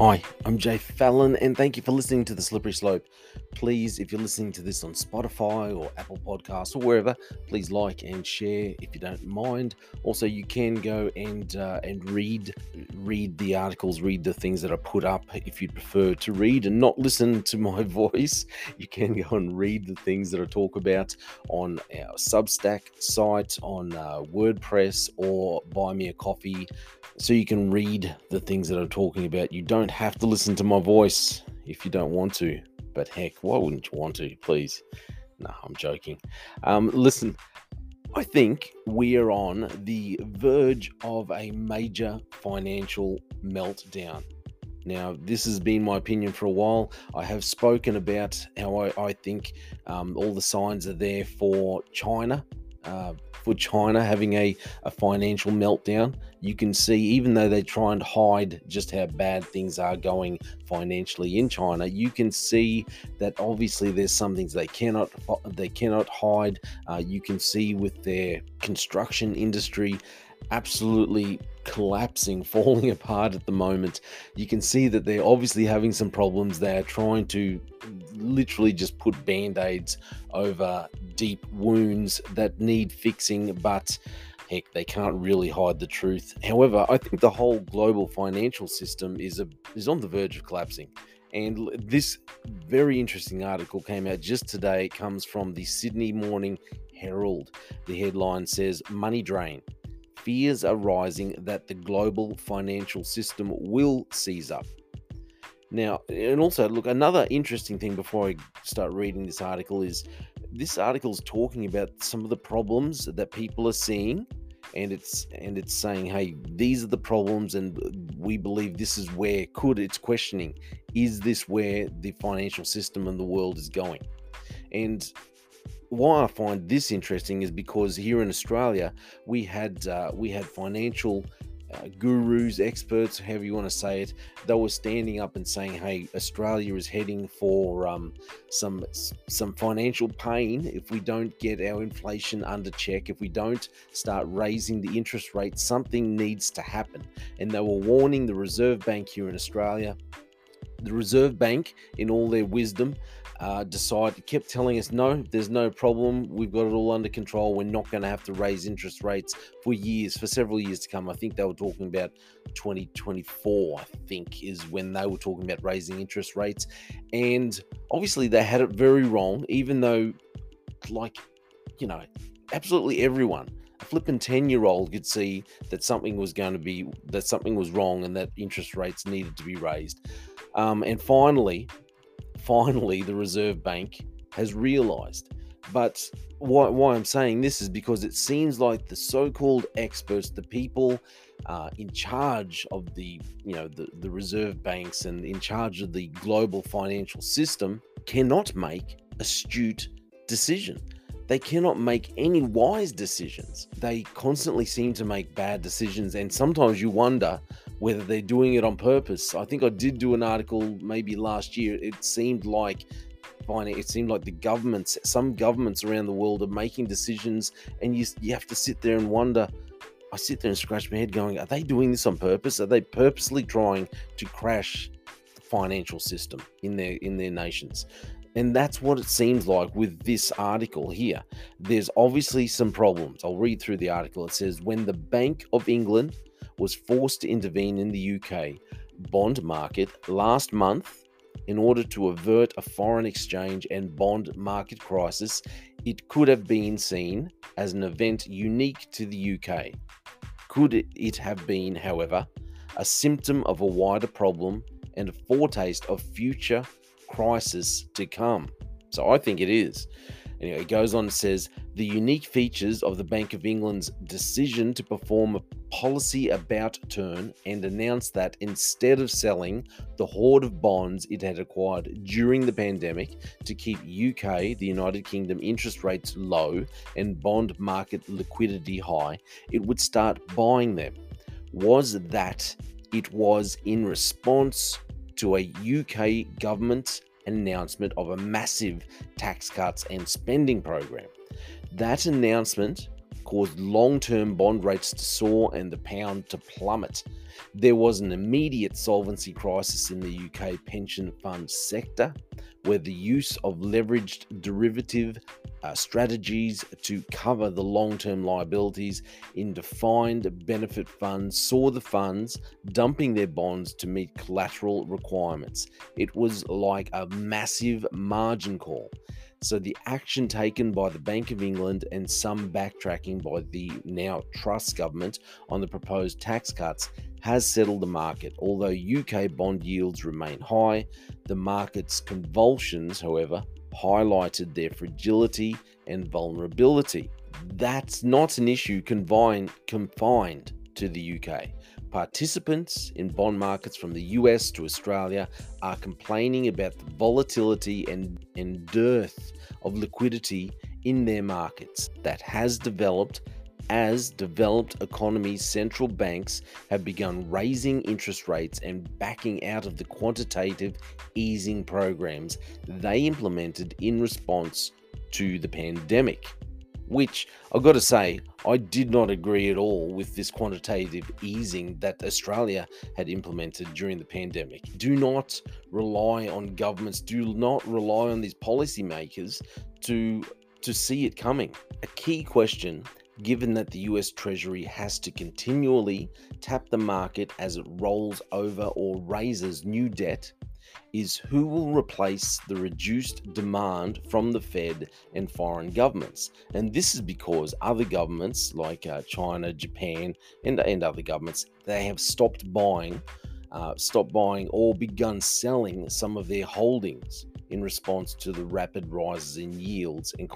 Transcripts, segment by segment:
Hi, I'm Jay Fallon, and thank you for listening to The Slippery Slope. Please, if you're listening to this on Spotify or Apple Podcasts or wherever, please like and share if you don't mind. Also, you can go and uh, and read read the articles, read the things that are put up if you'd prefer to read and not listen to my voice. You can go and read the things that I talk about on our Substack site, on uh, WordPress, or buy me a coffee so you can read the things that I'm talking about. You don't have to listen to my voice if you don't want to. But heck, why wouldn't you want to? Please. No, I'm joking. Um, listen, I think we are on the verge of a major financial meltdown. Now, this has been my opinion for a while. I have spoken about how I, I think um, all the signs are there for China uh, for China having a, a financial meltdown. You can see, even though they try and hide just how bad things are going financially in China, you can see that obviously there's some things they cannot they cannot hide. Uh, you can see with their construction industry absolutely collapsing, falling apart at the moment. You can see that they're obviously having some problems. They're trying to literally just put band aids over deep wounds that need fixing, but heck, they can't really hide the truth. However, I think the whole global financial system is a, is on the verge of collapsing. And this very interesting article came out just today. It comes from the Sydney Morning Herald. The headline says Money Drain fears are rising that the global financial system will seize up. Now, and also, look, another interesting thing before I start reading this article is this article is talking about some of the problems that people are seeing and it's and it's saying hey these are the problems and we believe this is where could it's questioning is this where the financial system and the world is going and why I find this interesting is because here in Australia we had uh, we had financial uh, gurus, experts, however you want to say it, they were standing up and saying, "Hey, Australia is heading for um, some some financial pain if we don't get our inflation under check. If we don't start raising the interest rate, something needs to happen." And they were warning the Reserve Bank here in Australia. The Reserve Bank, in all their wisdom, uh, decided, kept telling us, no, there's no problem. We've got it all under control. We're not going to have to raise interest rates for years, for several years to come. I think they were talking about 2024, I think, is when they were talking about raising interest rates. And obviously, they had it very wrong, even though, like, you know, absolutely everyone a flipping 10 year old could see that something was going to be that something was wrong and that interest rates needed to be raised um, and finally finally the Reserve Bank has realized. But why, why, I'm saying this is because it seems like the so-called experts, the people uh, in charge of the, you know, the, the reserve banks and in charge of the global financial system, cannot make astute decision. They cannot make any wise decisions. They constantly seem to make bad decisions, and sometimes you wonder whether they're doing it on purpose. I think I did do an article maybe last year. It seemed like it seemed like the governments, some governments around the world, are making decisions, and you you have to sit there and wonder. I sit there and scratch my head, going, "Are they doing this on purpose? Are they purposely trying to crash the financial system in their in their nations?" And that's what it seems like with this article here. There's obviously some problems. I'll read through the article. It says when the Bank of England was forced to intervene in the UK bond market last month in order to avert a foreign exchange and bond market crisis, it could have been seen as an event unique to the UK. Could it have been, however, a symptom of a wider problem and a foretaste of future crisis to come? So I think it is. Anyway, it goes on and says the unique features of the Bank of England's decision to perform a policy about turn and announce that instead of selling the hoard of bonds it had acquired during the pandemic to keep UK, the United Kingdom, interest rates low and bond market liquidity high, it would start buying them. Was that it was in response to a UK government announcement of a massive tax cuts and spending program. That announcement caused long term bond rates to soar and the pound to plummet. There was an immediate solvency crisis in the UK pension fund sector, where the use of leveraged derivative uh, strategies to cover the long term liabilities in defined benefit funds saw the funds dumping their bonds to meet collateral requirements. It was like a massive margin call. So, the action taken by the Bank of England and some backtracking by the now Truss government on the proposed tax cuts has settled the market. Although UK bond yields remain high, the market's convulsions, however, highlighted their fragility and vulnerability. That's not an issue confined, confined to the UK. Participants in bond markets from the US to Australia are complaining about the volatility and, and dearth of liquidity in their markets that has developed as developed economies' central banks have begun raising interest rates and backing out of the quantitative easing programs they implemented in response to the pandemic. Which I've got to say, I did not agree at all with this quantitative easing that Australia had implemented during the pandemic. Do not rely on governments, do not rely on these policymakers to to see it coming. A key question given that the US Treasury has to continually tap the market as it rolls over or raises new debt, is who will replace the reduced demand from the Fed and foreign governments. And this is because other governments like uh, China, Japan, and, and other governments, they have stopped buying, uh, stopped buying or begun selling some of their holdings in response to the rapid rises in yields and,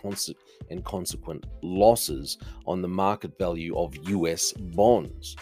and consequent losses on the market value of US bonds.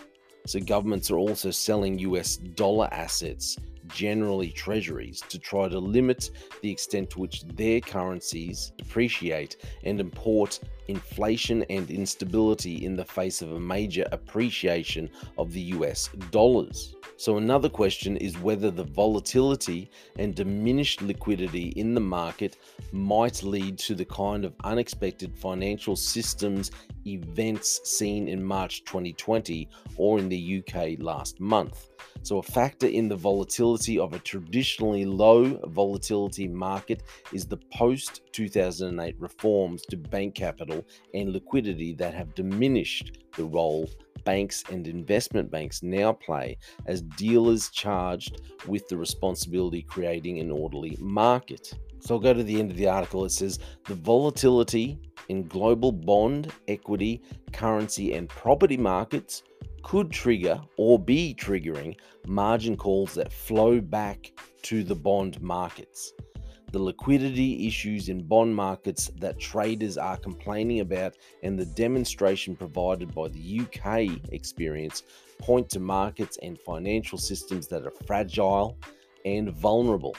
So, governments are also selling US dollar assets, generally treasuries, to try to limit the extent to which their currencies depreciate and import inflation and instability in the face of a major appreciation of the US dollars. So, another question is whether the volatility and diminished liquidity in the market might lead to the kind of unexpected financial systems events seen in March 2020 or in the UK last month. So, a factor in the volatility of a traditionally low volatility market is the post 2008 reforms to bank capital and liquidity that have diminished the role banks and investment banks now play as dealers charged with the responsibility creating an orderly market. So I'll go to the end of the article. It says the volatility in global bond, equity, currency, and property markets could trigger or be triggering margin calls that flow back to the bond markets the liquidity issues in bond markets that traders are complaining about, and the demonstration provided by the UK experience point to markets and financial systems that are fragile and vulnerable.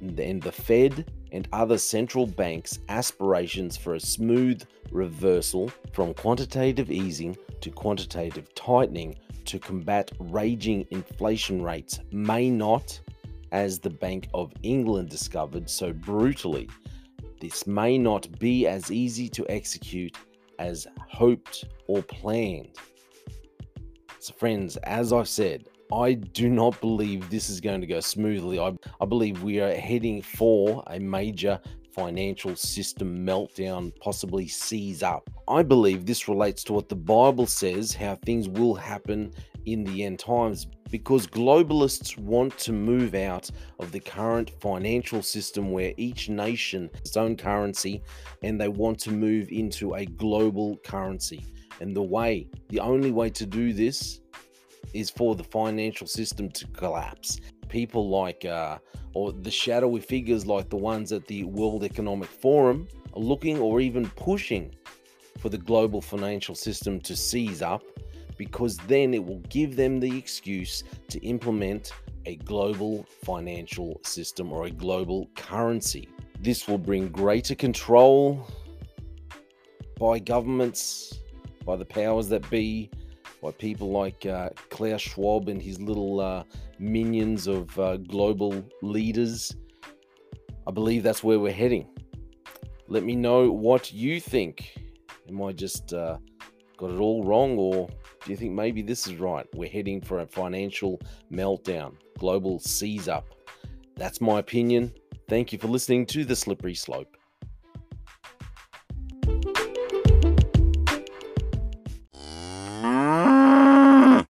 And the Fed and other central banks' aspirations for a smooth reversal from quantitative easing to quantitative tightening to combat raging inflation rates may not as the Bank of England discovered so brutally. This may not be as easy to execute as hoped or planned. So, friends, as I've said, I do not believe this is going to go smoothly. I, I believe we are heading for a major financial system meltdown, possibly seize up. I believe this relates to what the Bible says how things will happen in the end times because globalists want to move out of the current financial system where each nation has its own currency and they want to move into a global currency. And the way, the only way to do this is for the financial system to collapse. People like, uh, or the shadowy figures like the ones at the World Economic Forum are looking or even pushing for the global financial system to seize up because then it will give them the excuse to implement a global financial system or a global currency. This will bring greater control by governments, by the powers that be, by people like uh, Klaus Schwab and his little uh, minions of uh, global leaders. I believe that's where we're heading. Let me know what you think. Am I just uh, got it all wrong, or do you think maybe this is right? We're heading for a financial meltdown, global seize up. That's my opinion. Thank you for listening to The Slippery Slope.